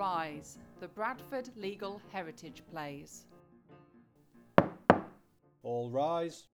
Rise, the Bradford Legal Heritage Plays. All rise.